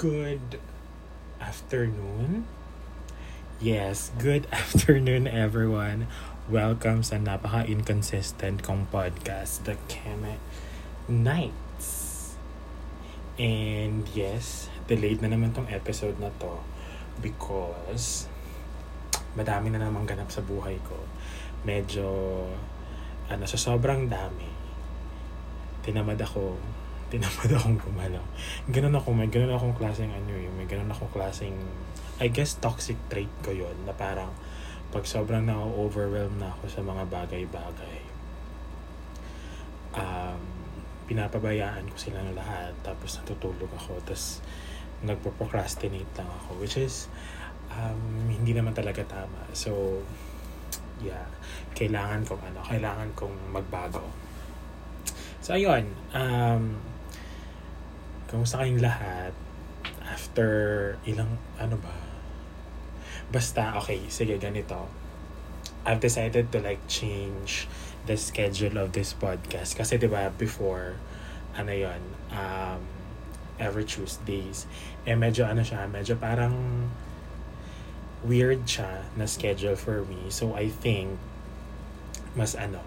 Good afternoon. Yes, good afternoon everyone. Welcome sa napaka-inconsistent kong podcast, The Keme Nights. And yes, delayed na naman tong episode na to because madami na namang ganap sa buhay ko. Medyo, ano, sa sobrang dami, tinamad ako tinamad akong gumalaw. Ganun ako, may ganun akong klaseng ano eh, may ganun akong klaseng, I guess toxic trait ko yon na parang pag sobrang na-overwhelm na ako sa mga bagay-bagay, um, pinapabayaan ko sila ng lahat, tapos natutulog ako, tapos nagpo-procrastinate lang ako, which is, um, hindi naman talaga tama. So, yeah, kailangan kong ano, kailangan kong magbago. So, ayun, um, Kamusta kayong lahat? After ilang, ano ba? Basta, okay, sige, ganito. I've decided to like change the schedule of this podcast. Kasi di ba before, ano yon um, every Tuesdays, eh medyo ano siya, medyo parang weird siya na schedule for me. So I think, mas ano,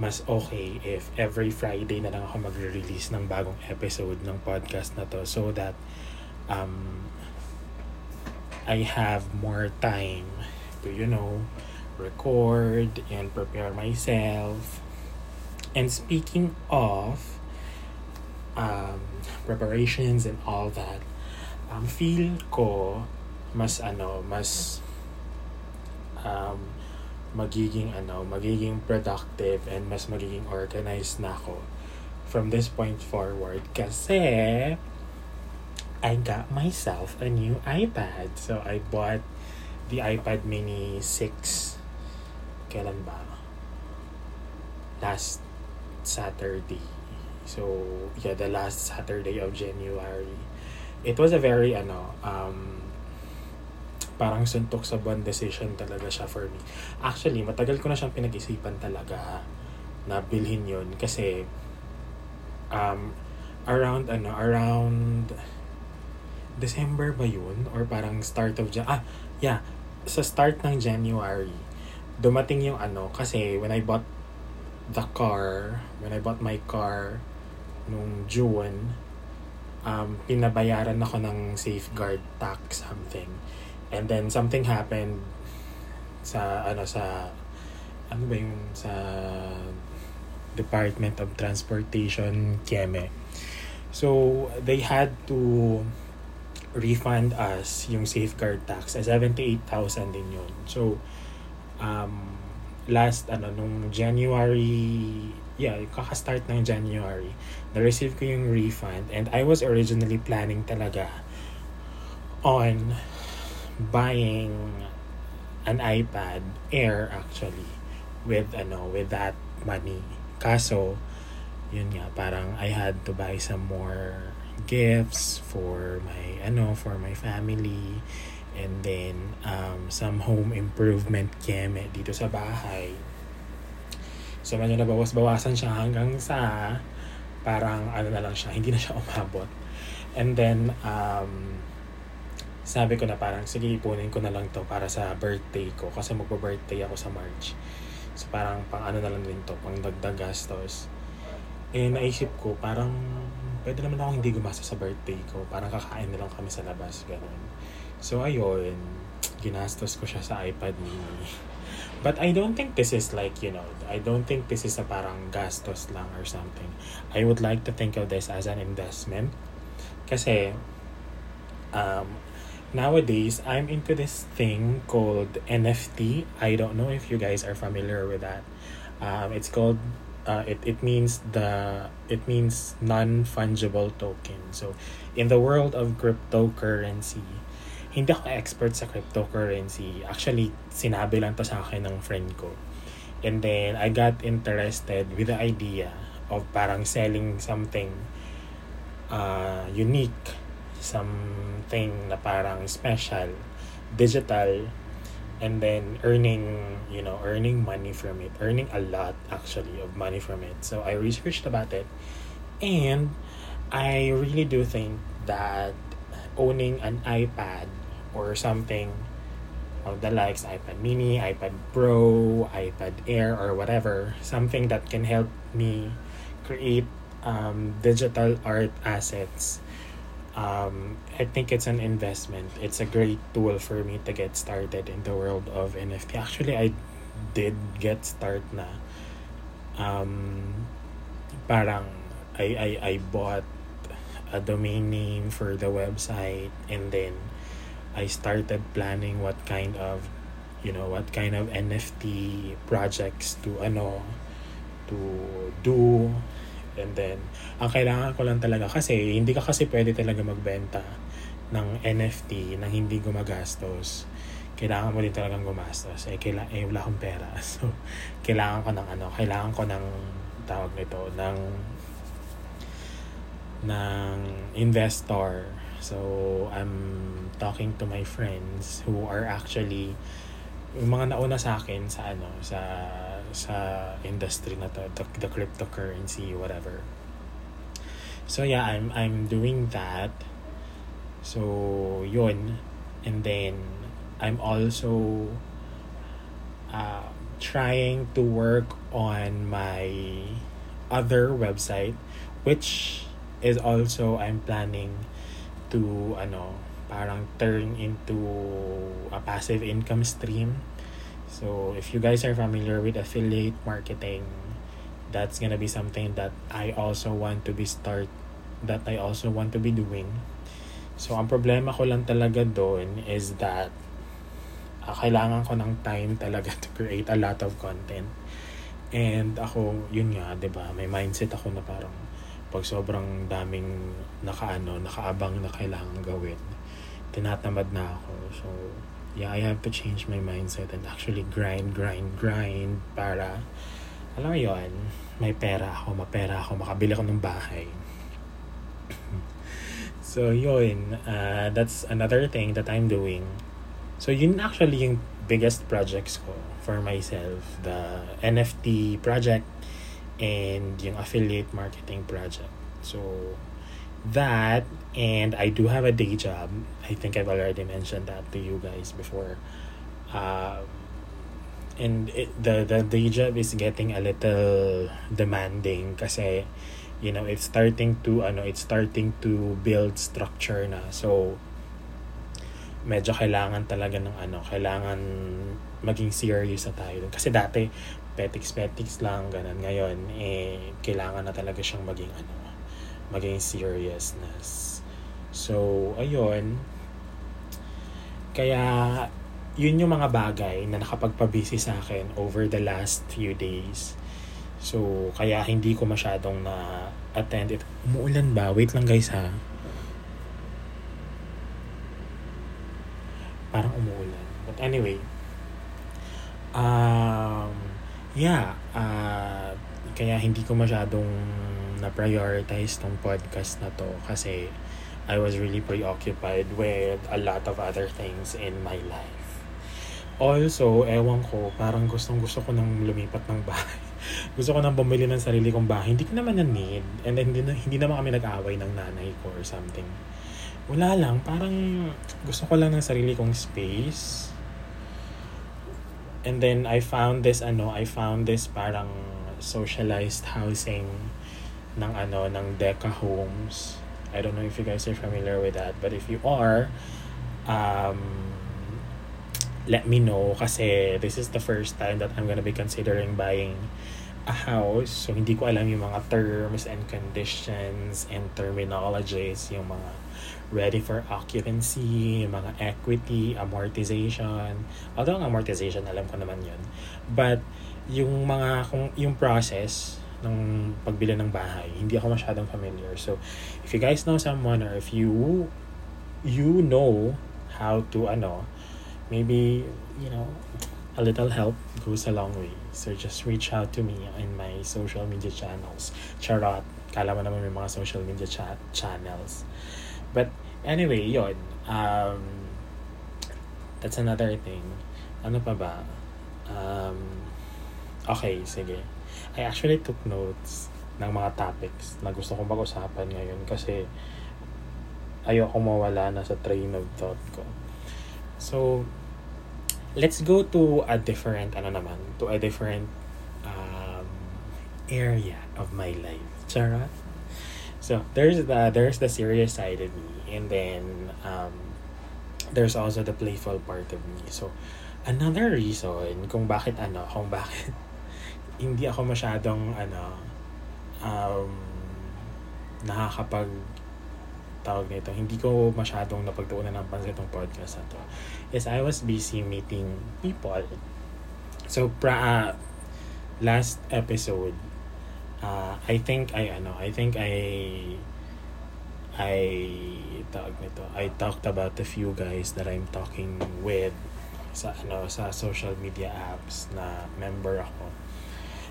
mas okay if every Friday na lang ako magre-release ng bagong episode ng podcast na to so that um, I have more time to, you know, record and prepare myself. And speaking of um, preparations and all that, um, feel ko mas ano, mas um, magiging ano, magiging productive and mas magiging organized na ako from this point forward kasi I got myself a new iPad. So I bought the iPad mini 6 kailan ba? Last Saturday. So, yeah, the last Saturday of January. It was a very ano um parang suntok sa buwan decision talaga siya for me. Actually, matagal ko na siyang pinag-isipan talaga na bilhin yun kasi um, around ano, around December ba yun? Or parang start of Jan ah, yeah, sa start ng January, dumating yung ano, kasi when I bought the car, when I bought my car nung June, um, pinabayaran ako ng safeguard tax something. And then something happened sa ano sa ano ba yung sa Department of Transportation Kieme. So they had to refund us yung safeguard tax. 78,000 din yun. So um last ano nung January yeah, kaka-start ng January, na-receive ko yung refund and I was originally planning talaga on buying an iPad Air actually with ano with that money. Kaso yun nga parang I had to buy some more gifts for my ano for my family and then um, some home improvement keme dito sa bahay. So medyo nabawas-bawasan siya hanggang sa parang ano na lang siya, hindi na siya umabot. And then um, sabi ko na parang, sige, ipunin ko na lang to para sa birthday ko. Kasi magpa-birthday ako sa March. So parang pang ano na lang din to, pang dagdag gastos. Eh, naisip ko, parang pwede naman ako hindi gumasa sa birthday ko. Parang kakain na lang kami sa labas, ganun. So ayun, ginastos ko siya sa iPad mini. But I don't think this is like, you know, I don't think this is a parang gastos lang or something. I would like to think of this as an investment. Kasi, um, nowadays I'm into this thing called NFT. I don't know if you guys are familiar with that. Um, it's called uh, it, it means the it means non-fungible token. So in the world of cryptocurrency, hindi ako expert sa cryptocurrency. Actually, sinabi lang to sa akin ng friend ko. And then I got interested with the idea of parang selling something uh, unique something na parang special, digital, and then earning, you know, earning money from it, earning a lot actually of money from it. So I researched about it, and I really do think that owning an iPad or something of the likes iPad mini, iPad Pro, iPad Air, or whatever. Something that can help me create um, digital art assets. Um, I think it's an investment. It's a great tool for me to get started in the world of NFT. Actually, I did get start na. Um, parang I, I, I bought a domain name for the website and then I started planning what kind of you know what kind of NFT projects to ano to do and then ang kailangan ko lang talaga kasi hindi ka kasi pwede talaga magbenta ng NFT nang hindi gumagastos. Kailangan mo din talagang gumastos. Eh, kaila, eh wala akong pera. So kailangan ko ng ano kailangan ko ng tawag nito ng ng investor. So I'm talking to my friends who are actually yung mga nauna sa akin sa ano sa sa industry na to the, the cryptocurrency whatever. So yeah I'm I'm doing that. So yun. And then I'm also uh, trying to work on my other website which is also I'm planning to ano parang turn into a passive income stream. So if you guys are familiar with affiliate marketing, that's gonna be something that I also want to be start that I also want to be doing. So ang problema ko lang talaga doon is that uh, kailangan ko ng time talaga to create a lot of content. And ako, yun nga, 'di ba? May mindset ako na parang pag sobrang daming nakaano, nakaabang na kailangan gawin, tinatamad na ako. So, yeah, I have to change my mindset and actually grind, grind, grind para, alam mo yun, may pera ako, mapera ako, makabili ako ng bahay. so, yun, uh, that's another thing that I'm doing. So, yun actually yung biggest projects ko for myself. The NFT project, and yung affiliate marketing project. So that and I do have a day job. I think I've already mentioned that to you guys before. Um, and it, the the day job is getting a little demanding kasi you know it's starting to ano it's starting to build structure na so medyo kailangan talaga ng ano kailangan maging serious na tayo kasi dati petiks-petiks lang, ganun. Ngayon, eh, kailangan na talaga siyang maging, ano, maging seriousness. So, ayun. Kaya, yun yung mga bagay na nakapagpabisi sa akin over the last few days. So, kaya hindi ko masyadong na-attend it. Umuulan ba? Wait lang guys ha. Parang umuulan. But anyway, um, yeah, uh, kaya hindi ko masyadong na-prioritize tong podcast na to kasi I was really preoccupied with a lot of other things in my life. Also, ewan ko, parang gustong gusto ko nang lumipat ng bahay. gusto ko nang bumili ng sarili kong bahay. Hindi ko naman na need. And then, hindi, hindi naman kami nag-away ng nanay ko or something. Wala lang. Parang gusto ko lang ng sarili kong space and then I found this ano, I found this parang socialized housing ng ano ng Deca Homes. I don't know if you guys are familiar with that, but if you are, um, let me know kasi this is the first time that I'm gonna be considering buying a house. So, hindi ko alam yung mga terms and conditions and terminologies, yung mga ready for occupancy, mga equity, amortization. Although ang amortization, alam ko naman yun. But, yung mga, kung, yung process ng pagbili ng bahay, hindi ako masyadong familiar. So, if you guys know someone or if you, you know how to, ano, maybe, you know, a little help goes a long way. So, just reach out to me in my social media channels. Charot. Kala mo naman may mga social media chat channels. But anyway, yon um, that's another thing. Ano pa ba? Um, okay, sige. I actually took notes ng mga topics na gusto kong pag-usapan ngayon kasi ayoko mawala na sa train of thought ko. So, let's go to a different, ano naman, to a different um, area of my life. Charot. So, there's the, there's the serious side of me. And then, um, there's also the playful part of me. So, another reason kung bakit ano, kung bakit hindi ako masyadong ano um, nakakapag tawag nito, hindi ko masyadong napagtuunan ng pansin itong podcast na to is I was busy meeting people. So, pra, uh, last episode, uh, I think I, ano, I think I, I, tawag nito, I talked about a few guys that I'm talking with sa, ano, sa social media apps na member ako.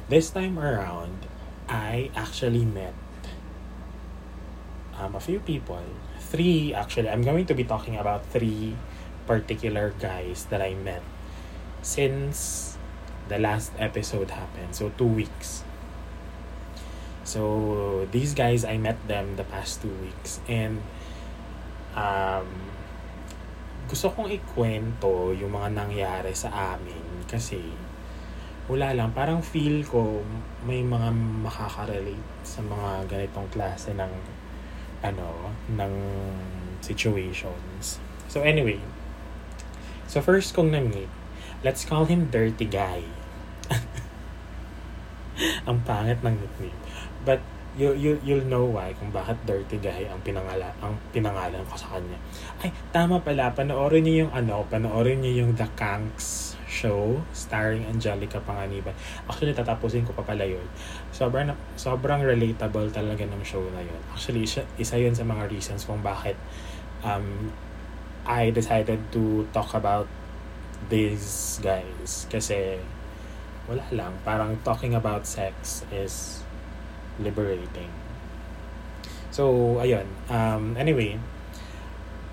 This time around, I actually met um, a few people. Three, actually. I'm going to be talking about three particular guys that I met since the last episode happened. So, two weeks. So, these guys, I met them the past two weeks. And, um, gusto kong ikwento yung mga nangyari sa amin kasi wala lang, parang feel ko may mga makaka-relate sa mga ganitong klase ng ano, ng situations. So anyway, so first kong na-meet, let's call him Dirty Guy. Ang pangit ng nickname. But you, you, you'll know why kung bakit Dirty Guy ang pinangala ang pinangalan ko sa kanya. Ay, tama pala. Panoorin niyo yung ano, panoorin niyo yung The Kanks show starring Angelica Panganiban. Actually, tatapusin ko pa pala yun. Sobrang, sobrang relatable talaga ng show na yun. Actually, isa, yun sa mga reasons kung bakit um, I decided to talk about these guys. Kasi, wala lang. Parang talking about sex is liberating. So, ayun. Um, anyway,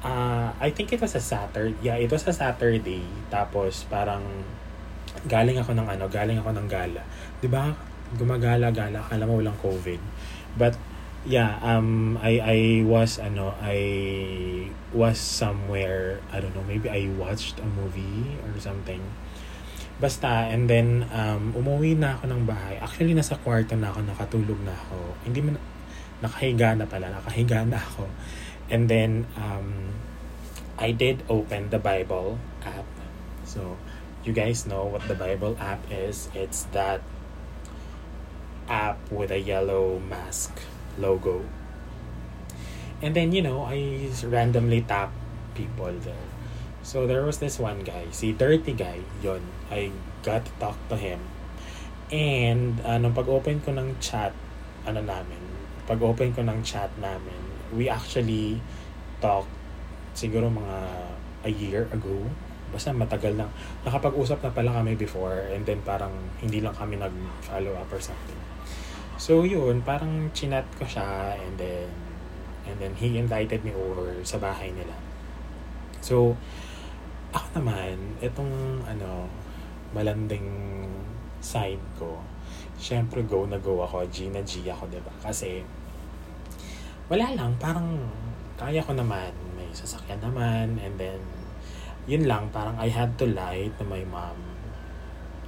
uh, I think it was a Saturday. Yeah, it was a Saturday. Tapos, parang galing ako ng ano, galing ako ng gala. 'Di ba? Gumagala-gala, akala mo walang COVID. But yeah, um I I was ano, I was somewhere, I don't know, maybe I watched a movie or something. Basta, and then, um, umuwi na ako ng bahay. Actually, nasa kwarto na ako, nakatulog na ako. Hindi man, nakahiga na pala, nakahiga na ako. And then, um, I did open the Bible app. So, you guys know what the Bible app is. It's that app with a yellow mask logo. And then, you know, I randomly tap people there. So, there was this one guy, si Dirty Guy, yon I got to talk to him. And, uh, nung pag-open ko ng chat, ano namin, pag-open ko ng chat namin, we actually talked siguro mga a year ago. Basta matagal na. Nakapag-usap na pala kami before and then parang hindi lang kami nag-follow up or something. So yun, parang chinat ko siya and then and then he invited me over sa bahay nila. So, ako naman, itong ano, malanding side ko, syempre go na go ako, G na G ako, diba? Kasi, wala lang, parang kaya ko naman, may sasakyan naman, and then, yun lang, parang I had to lie to my mom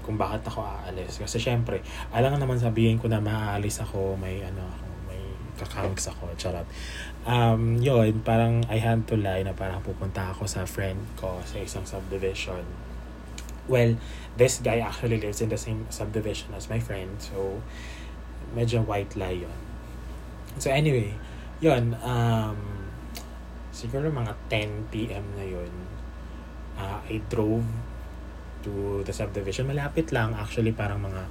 kung bakit ako aalis. Kasi syempre, alam naman sabihin ko na maaalis ako, may ano may kakangs ako, charot. Um, yun, parang I had to lie na parang pupunta ako sa friend ko sa isang subdivision. Well, this guy actually lives in the same subdivision as my friend, so medyo white lie yun. So anyway, yun, um, siguro mga 10 p.m. na yun, uh, I drove to the subdivision. Malapit lang, actually parang mga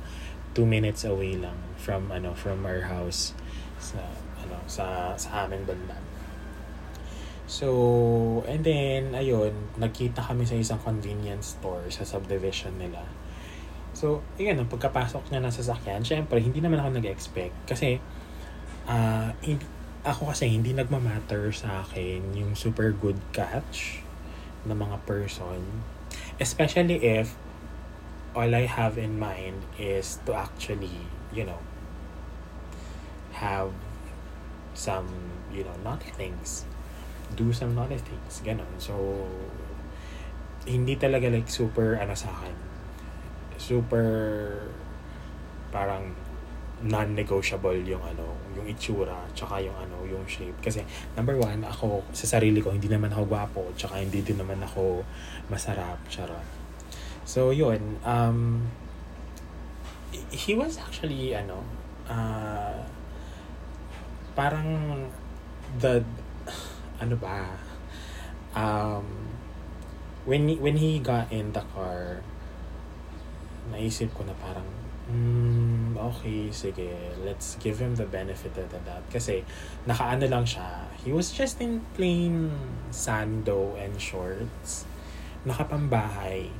2 minutes away lang from ano from our house sa ano sa sa aming banda. So, and then ayun, nagkita kami sa isang convenience store sa subdivision nila. So, ayun, ang pagkapasok niya ng sasakyan, syempre, hindi naman ako nag-expect. Kasi, uh, ako kasi hindi nagmamatter sa akin yung super good catch ng mga person. Especially if all I have in mind is to actually, you know, have some, you know, naughty things. do some naughty things. Ganon. So, hindi talaga like super, ano sa akin, super, parang, non-negotiable yung ano, yung itsura, tsaka yung ano, yung shape. Kasi, number one, ako, sa sarili ko, hindi naman ako gwapo, tsaka hindi din naman ako masarap, charot. So, yun, um, he was actually, ano, uh, parang, the, ano ba, um, when he, when he got in the car, naisip ko na parang, Mm, okay, sige. Let's give him the benefit of the doubt. Kasi, nakaano lang siya. He was just in plain sando and shorts. Nakapambahay.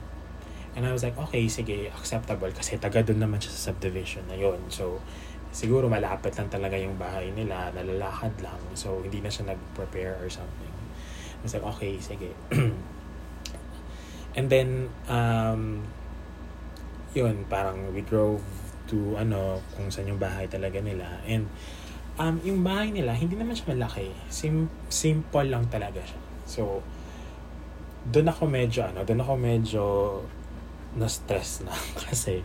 And I was like, okay, sige, acceptable. Kasi taga doon naman siya sa subdivision na yon So, siguro malapit lang talaga yung bahay nila. Nalalakad lang. So, hindi na siya nag-prepare or something. I was like, okay, sige. and then, um, yun, parang we drove to ano, kung saan yung bahay talaga nila. And um, yung bahay nila, hindi naman siya malaki. Sim simple lang talaga siya. So, doon ako medyo, ano, doon ako medyo na-stress na. Kasi,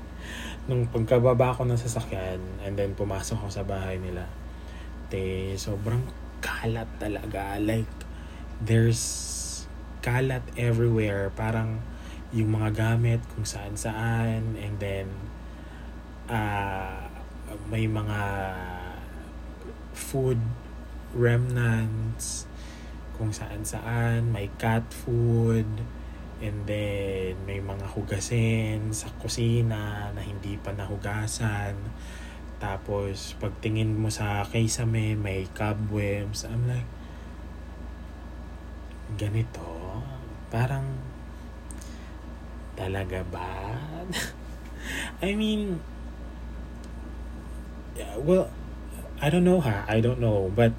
nung pagkababa ko ng sasakyan, and then pumasok ako sa bahay nila, te, sobrang kalat talaga. Like, there's kalat everywhere. Parang, yung mga gamit kung saan saan and then uh, may mga food remnants kung saan saan may cat food and then may mga hugasin sa kusina na hindi pa nahugasan. Tapos pagtingin mo sa kisame may cobwebs. I'm like ganito? Parang Talaga ba? I mean, well, I don't know ha. I don't know. But,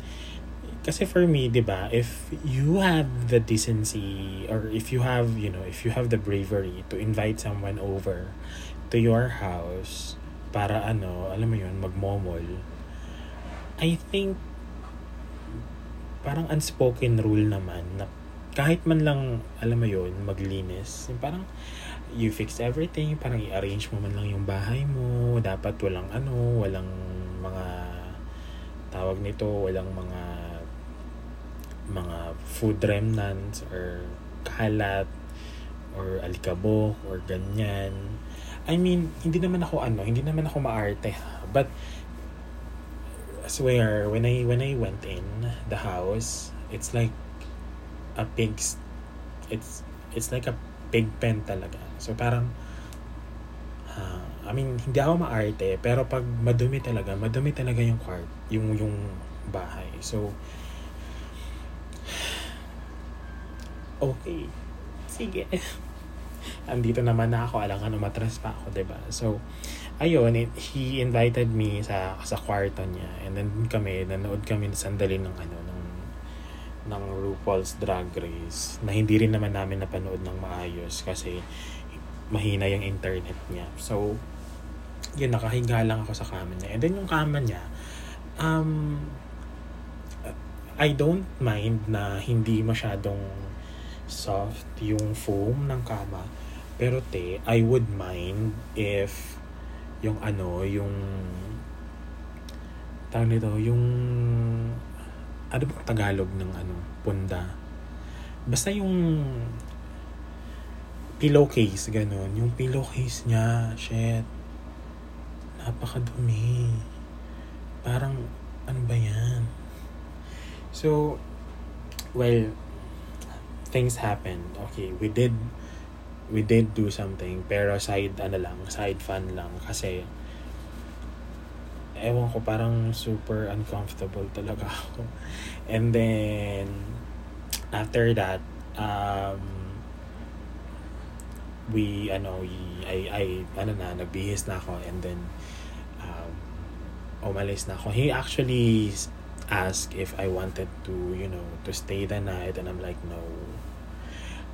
kasi for me, di ba, if you have the decency or if you have, you know, if you have the bravery to invite someone over to your house para ano, alam mo yun, magmomol, I think parang unspoken rule naman na kahit man lang, alam mo yun, maglinis, parang you fix everything, parang i-arrange mo man lang yung bahay mo, dapat walang ano, walang mga tawag nito, walang mga mga food remnants or kalat or alikabok or ganyan. I mean, hindi naman ako ano, hindi naman ako maarte. But I swear, when I when I went in the house, it's like a pig's it's it's like a pig pen talaga. So parang uh, I mean, hindi ako maarte, pero pag madumi talaga, madumi talaga yung quart, yung yung bahay. So okay. Sige. Andito naman na ako, alangan umatras pa ako, 'di ba? So ayun, it, he invited me sa sa kwarto niya and then kami nanood kami sandali ng ano ng RuPaul's Drag Race na hindi rin naman namin napanood ng maayos kasi mahina yung internet niya. So, yun, nakahiga lang ako sa kama niya. And then yung kama niya, um, I don't mind na hindi masyadong soft yung foam ng kama. Pero te, I would mind if yung ano, yung tawag nito, yung ano ba Tagalog ng ano, punda? Basta yung pillowcase, ganun. Yung pillowcase niya, shit, napakadumi. Parang, ano ba yan? So, well, things happened. Okay, we did, we did do something, pero side, ano lang, side fun lang. Kasi, ewan ko, parang super uncomfortable talaga ako. And then, after that, um, we, ano, we, I, I, ano na, nagbihis na ako and then, um, umalis na ako. He actually asked if I wanted to, you know, to stay the night and I'm like, no.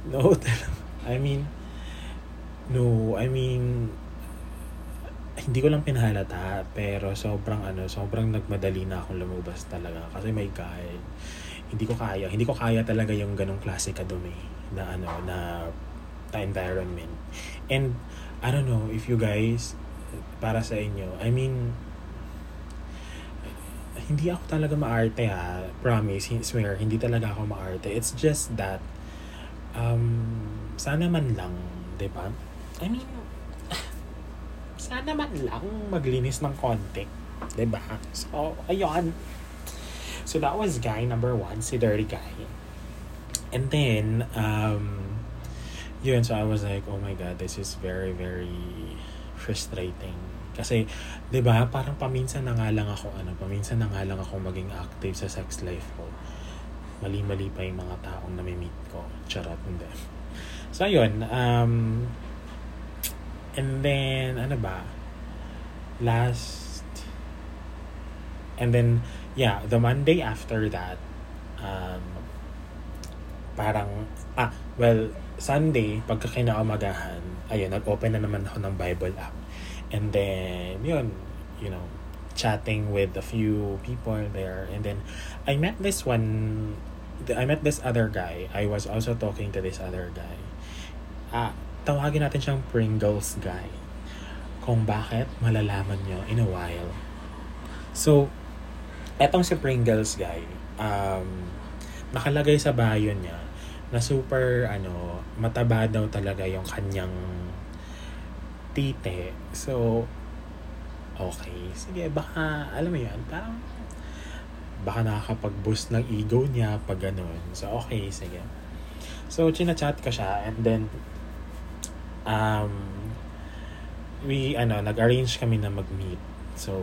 No, I mean, no, I mean, hindi ko lang pinahalata pero sobrang ano sobrang nagmadali na akong lumabas talaga kasi may guide hindi ko kaya. Hindi ko kaya talaga yung ganong klase kadumi na ano, na, na environment. And, I don't know if you guys, para sa inyo, I mean, hindi ako talaga maarte ha. Promise, swear, hindi talaga ako maarte. It's just that, um, sana man lang, di ba? I mean, sana man lang maglinis ng konti. Di ba? So, ayun. So, that was guy number one, si Dirty Guy. And then, um, yun, so I was like, oh my God, this is very, very frustrating. Kasi, di ba, parang paminsan na nga lang ako, ano, paminsan na nga lang ako maging active sa sex life ko. Mali-mali pa yung mga taong nami-meet ko. Charot, hindi. So, ayun, um, and then, ano ba, last, and then, yeah, the Monday after that, um, parang, ah, well, Sunday, pagka kinaumagahan, ayun, nag-open na naman ako ng Bible app. And then, yun, you know, chatting with a few people there. And then, I met this one, I met this other guy. I was also talking to this other guy. Ah, tawagin natin siyang Pringles guy. Kung bakit, malalaman nyo in a while. So, etong si Pringles guy, um, nakalagay sa bio niya na super, ano, mataba daw talaga yung kanyang tite. So, okay. Sige, baka, alam mo yan, parang, baka nakakapag-boost ng ego niya pag ganun. So, okay, sige. So, chinachat ko siya and then, um, we, ano, nag-arrange kami na mag-meet. So,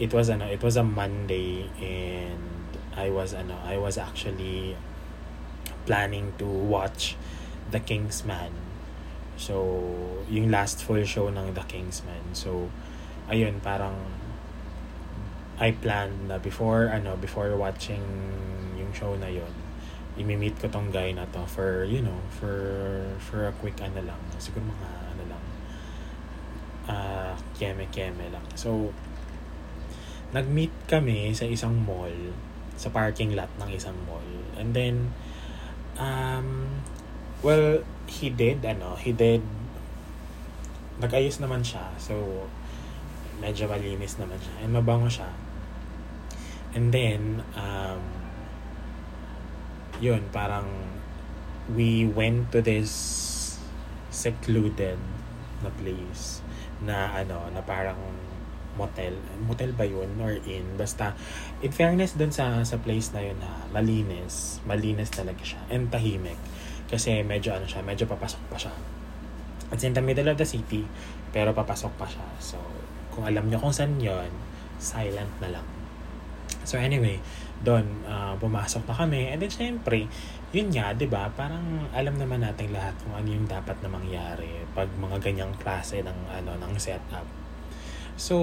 it was ano it was a Monday and I was ano I was actually planning to watch The Kingsman so yung last full show ng The Kingsman so ayun parang I planned na before ano before watching yung show na yon imi-meet ko tong guy na to for you know for for a quick ano lang siguro mga ano lang uh, keme keme lang so nag-meet kami sa isang mall, sa parking lot ng isang mall. And then, um, well, he did, ano, he did, nag-ayos naman siya. So, medyo malinis naman siya. And mabango siya. And then, um, yun, parang, we went to this secluded na place na ano, na parang motel. Motel ba yun or in? Basta, in fairness dun sa, sa place na yun ha, malinis. Malinis talaga siya. And tahimik. Kasi medyo ano siya, medyo papasok pa siya. It's in the middle of the city, pero papasok pa siya. So, kung alam nyo kung saan yon silent na lang. So anyway, doon, uh, pumasok na kami. And then, syempre, yun nga, di ba parang alam naman natin lahat kung ano yung dapat na mangyari pag mga ganyang klase ng, ano, ng setup. So,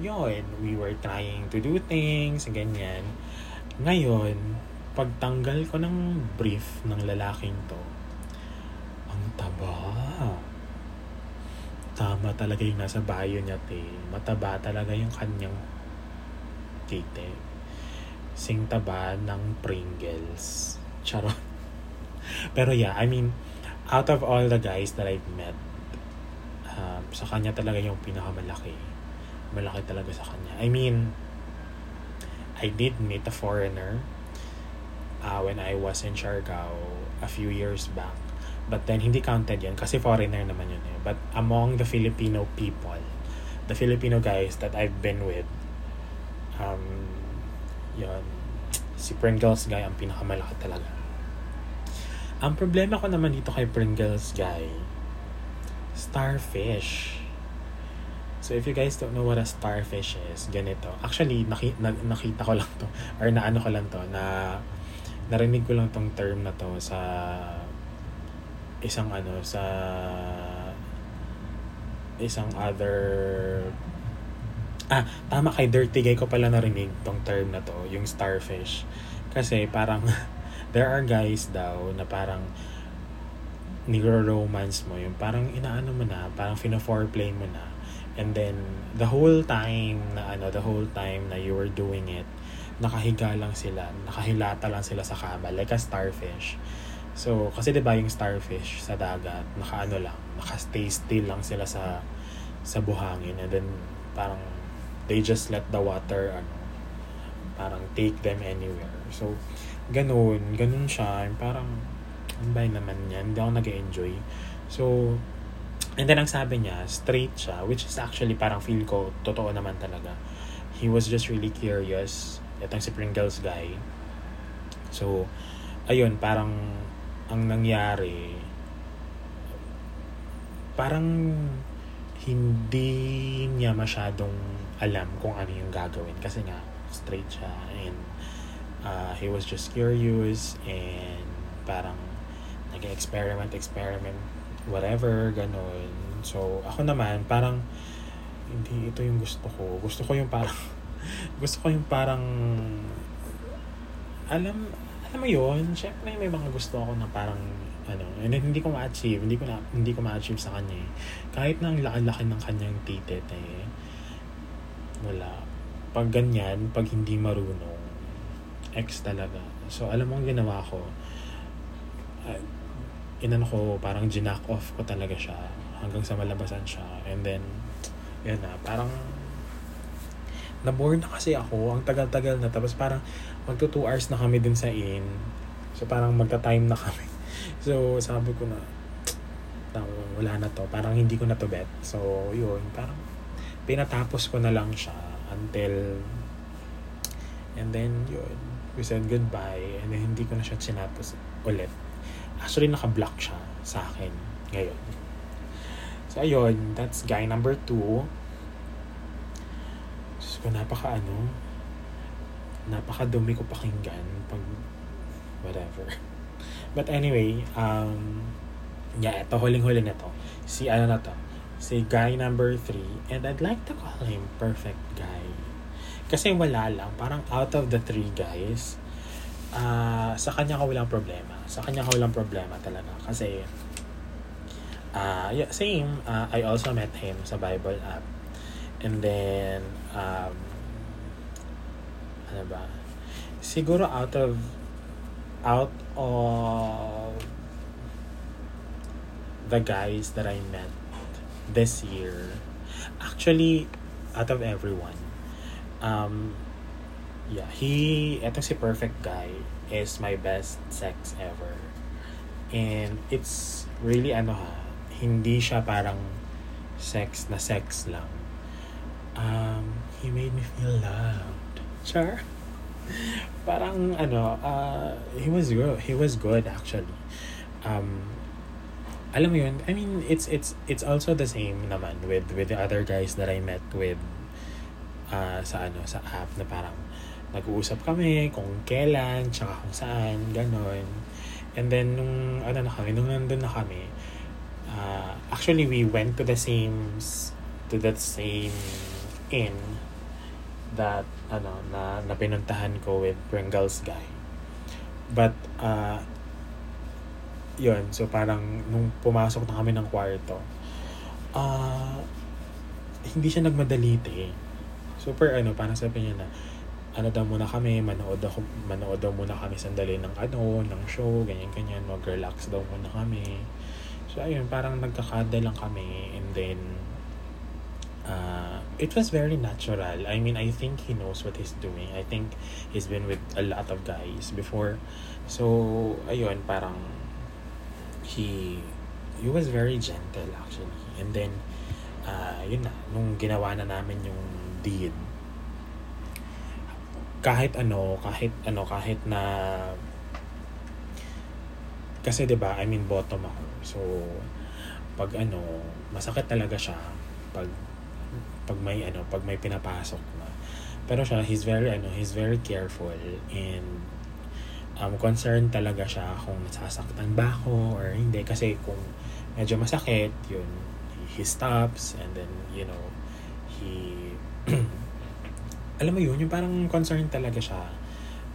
yun, we were trying to do things, ganyan. Ngayon, pagtanggal ko ng brief ng lalaking to, ang taba. Tama talaga yung nasa bio niya, te. Mataba talaga yung kanyang tite. Sing taba ng Pringles. Charot. Pero yeah, I mean, out of all the guys that I've met, um, sa kanya talaga yung pinakamalaki. Malaki talaga sa kanya. I mean, I did meet a foreigner uh, when I was in Siargao a few years back. But then, hindi counted yun kasi foreigner naman yun eh. But among the Filipino people, the Filipino guys that I've been with, um, yun, si Pringles guy ang pinakamalaki talaga. Ang problema ko naman dito kay Pringles guy, starfish. So if you guys don't know what a starfish is, ganito. Actually, naki, na, nakita ko lang to or naano ko lang to na narinig ko lang tong term na to sa isang ano sa isang other ah tama kay Dirty Guy ko pala narinig tong term na to yung starfish kasi parang there are guys daw na parang nigro-romance mo, yung parang inaano mo na, parang fina-foreplay mo na. And then, the whole time na ano, the whole time na you were doing it, nakahiga lang sila, nakahilata lang sila sa kama, like a starfish. So, kasi 'di ba yung starfish sa dagat, nakaano lang, naka-stay still lang sila sa sa buhangin and then parang they just let the water ano parang take them anywhere. So, ganun, ganun siya. Parang, ba naman yan? Hindi ako nag-enjoy. So, and then ang sabi niya, straight siya, which is actually parang feel ko, totoo naman talaga. He was just really curious. Itong si Pringles guy. So, ayun, parang ang nangyari, parang hindi niya masyadong alam kung ano yung gagawin. Kasi nga, straight siya and uh, he was just curious and parang nag-experiment, experiment, whatever, ganun. So, ako naman, parang hindi ito yung gusto ko. Gusto ko yung parang gusto ko yung parang alam alam mo yun, syempre may mga gusto ako na parang ano, and hindi ko ma-achieve, hindi ko na hindi ko ma-achieve sa kanya eh. Kahit na ang laki-laki ng kanyang titit eh, wala pag ganyan, pag hindi marunong, ex talaga. So, alam mo ang ginawa ko, uh, inano ko, parang ginack off ko talaga siya hanggang sa malabasan siya. And then, yan na, parang na-bored na kasi ako. Ang tagal-tagal na. Tapos parang magto 2 hours na kami dun sa in. So, parang magta-time na kami. So, sabi ko na, wala na to. Parang hindi ko na to bet. So, yun. Parang pinatapos ko na lang siya until and then yun we said goodbye and then hindi ko na siya sinapos ulit. Actually naka-block siya sa akin ngayon. So ayun that's guy number two. So napaka ano napaka dumi ko pakinggan pag whatever. But anyway um yeah ito huling huli na to. Si ano na to si guy number 3 and I'd like to call him perfect guy. Kasi wala lang parang out of the three guys uh, sa kanya ka walang problema. Sa kanya ka walang problema talaga. Kasi uh, yeah, same uh, I also met him sa Bible app. And then um, ano ba? Siguro out of out of the guys that I met this year, actually, out of everyone, um, yeah, he, etong si Perfect Guy, is my best sex ever. And it's really, ano ha, hindi siya parang sex na sex lang. Um, he made me feel loved. Char? parang, ano, uh, he was good. He was good, actually. Um, alam mo yun, I mean, it's it's it's also the same naman with with the other guys that I met with uh, sa ano sa app na parang nag-uusap kami kung kailan, tsaka kung saan, ganon. And then, nung, ano na kami, nung nandun na kami, uh, actually, we went to the same, to that same inn that, ano, na, na pinuntahan ko with Pringles guy. But, uh, yun, so parang nung pumasok na kami ng kwarto, ah, uh, hindi siya nagmadalite. Super ano, parang sabi niya na, ano daw muna kami, manood, ako, manood daw muna kami sandali ng ano, ng show, ganyan-ganyan, mag-relax daw muna kami. So, ayun, parang nagkakada lang kami, and then, uh, it was very natural. I mean, I think he knows what he's doing. I think he's been with a lot of guys before. So, ayun, parang, he he was very gentle actually. And then, uh, yun na, nung ginawa na namin yung deed, kahit ano, kahit ano, kahit na kasi 'di ba, I mean bottom ako. So pag ano, masakit talaga siya pag pag may ano, pag may pinapasok na. Pero siya, he's very ano, he's very careful and um, concerned talaga siya kung nasasaktan ba ako or hindi. Kasi kung medyo masakit, yun, he stops and then, you know, he, alam mo yun, yung parang concerned talaga siya.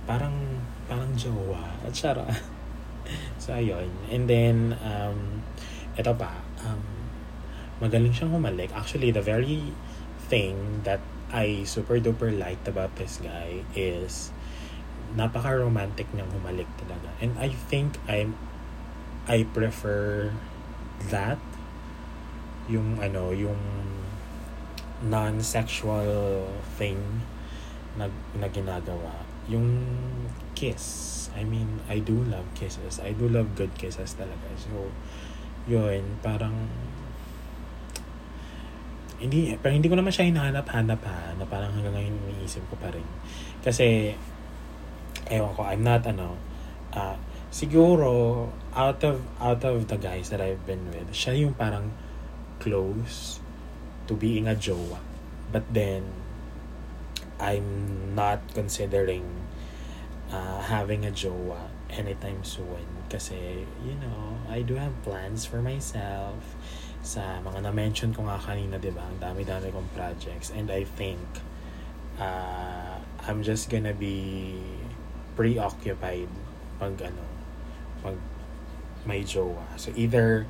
Parang, parang jowa. At syara. so, ayun. And then, um, ito pa, um, magaling siyang humalik. Actually, the very thing that I super duper liked about this guy is napaka-romantic niyang humalik talaga. And I think I'm I prefer that yung ano, yung non-sexual thing na, na ginagawa. Yung kiss. I mean, I do love kisses. I do love good kisses talaga. So, yun, parang hindi, pero hindi ko naman siya hinahanap-hanap ha, na parang hanggang ngayon iniisip ko pa rin. Kasi, ewan ko, I'm not, ano, uh, siguro, out of, out of the guys that I've been with, siya yung parang close to being a jowa. But then, I'm not considering uh, having a jowa anytime soon. Kasi, you know, I do have plans for myself sa mga na-mention ko nga kanina, di ba? Ang dami-dami kong projects. And I think uh, I'm just gonna be preoccupied pag ano, pag may jowa. So either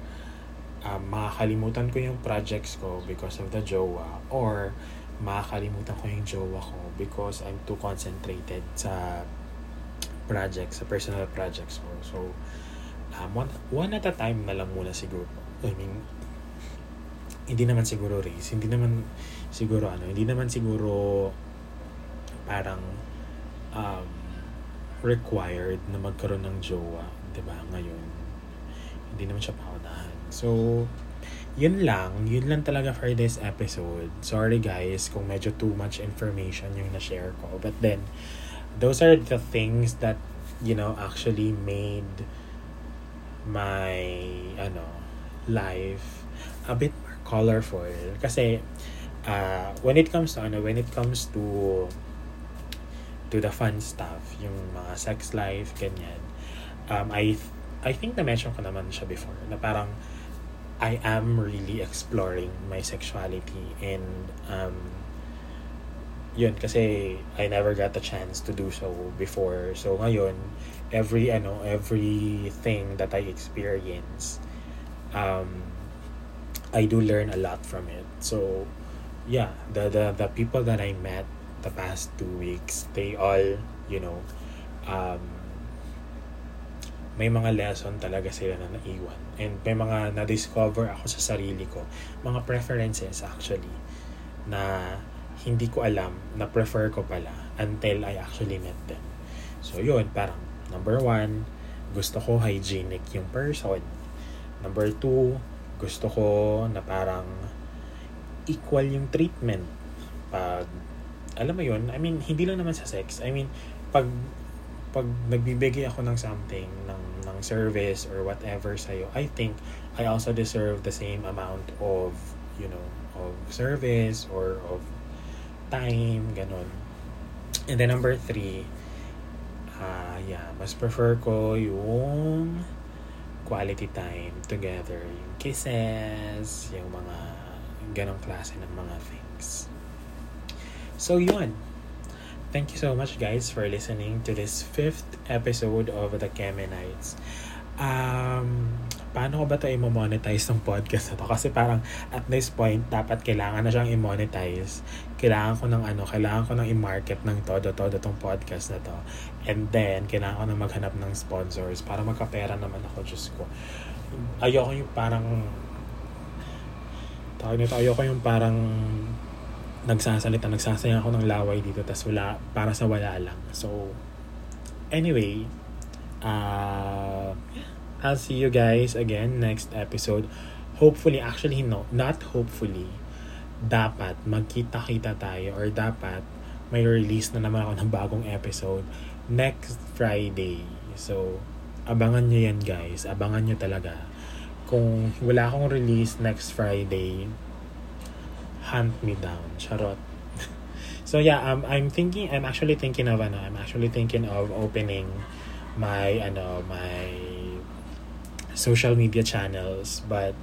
um, makakalimutan ko yung projects ko because of the jowa or makakalimutan ko yung jowa ko because I'm too concentrated sa projects, sa personal projects ko. So, um, one, one at a time na lang muna siguro. I mean, hindi naman siguro race, hindi naman siguro ano, hindi naman siguro parang um, required na magkaroon ng jowa, 'di ba? Ngayon. Hindi naman siya paunahan. So, yun lang. Yun lang talaga for this episode. Sorry guys kung medyo too much information yung na-share ko. But then, those are the things that, you know, actually made my, ano, life a bit colorful. Kasi, uh, when it comes to, ano, when it comes to, to the fun stuff, yung mga sex life, ganyan, um, I, I think na-mention ko naman siya before, na parang, I am really exploring my sexuality and, um, yun, kasi I never got a chance to do so before. So, ngayon, every, ano, everything that I experience, um, I do learn a lot from it. So, yeah, the, the, the people that I met the past two weeks, they all, you know, um, may mga lesson talaga sila na naiwan. And may mga na-discover ako sa sarili ko. Mga preferences actually na hindi ko alam na prefer ko pala until I actually met them. So yun, parang number one, gusto ko hygienic yung person. Number two, gusto ko na parang equal yung treatment pag alam mo yun I mean hindi lang naman sa sex I mean pag pag nagbibigay ako ng something ng ng service or whatever sa iyo I think I also deserve the same amount of you know of service or of time ganon and then number three uh, yeah mas prefer ko yung quality time together, yung kisses, yung mga ganong klase ng mga things. So, yun. Thank you so much, guys, for listening to this fifth episode of The Kemenites. Um, paano ko ba ito i-monetize ng podcast na to? Kasi parang at this point, dapat kailangan na siyang i-monetize. Kailangan ko ng ano, kailangan ko ng i-market ng todo-todo tong podcast na to. And then, kailangan ko na maghanap ng sponsors para magkapera naman ako, Diyos ko. Ayoko yung parang tawag nito, ayoko yung parang nagsasalita, nagsasayang ako ng laway dito tas wala, para sa wala lang. So, anyway, uh, I'll see you guys again next episode. Hopefully, actually no, not hopefully. Dapat magkita-kita tayo or dapat may release na naman ako ng bagong episode next Friday. So, abangan nyo yan guys. Abangan nyo talaga. Kung wala akong release next Friday, hunt me down. Charot. so yeah, um, I'm thinking, I'm actually thinking of, ano, I'm actually thinking of opening my, ano, my social media channels but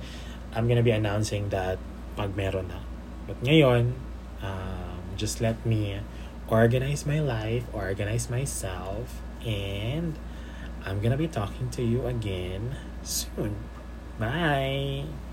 I'm gonna be announcing that pag meron na. But ngayon, um, just let me organize my life, organize myself, and I'm gonna be talking to you again soon. Bye!